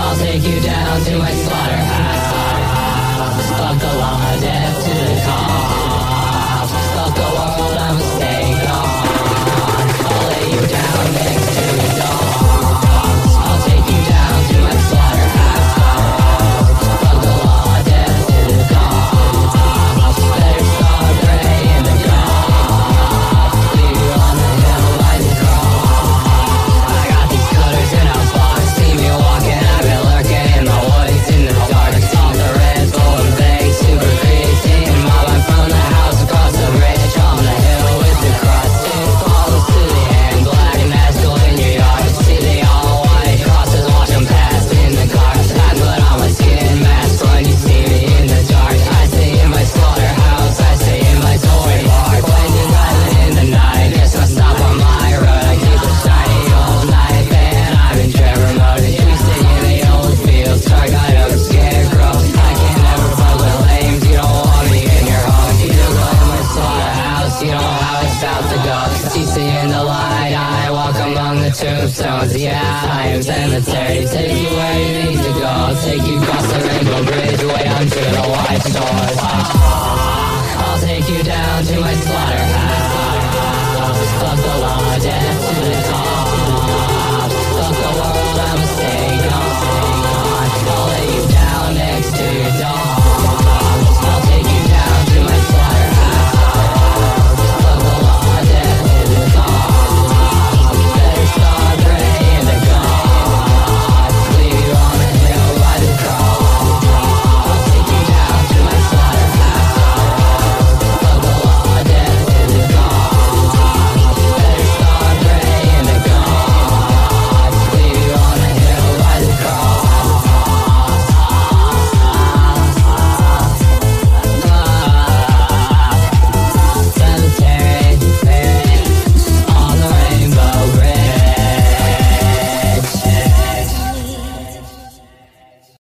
I'll take you down to my slaughterhouse. you know how it sounds to go. See, in the light, I walk among the tombstones. Yeah, I am Sematary. Take you where you need to go. Take you across the rainbow bridge, way onto the white shores. Ah, I'll take you down to my slaughter.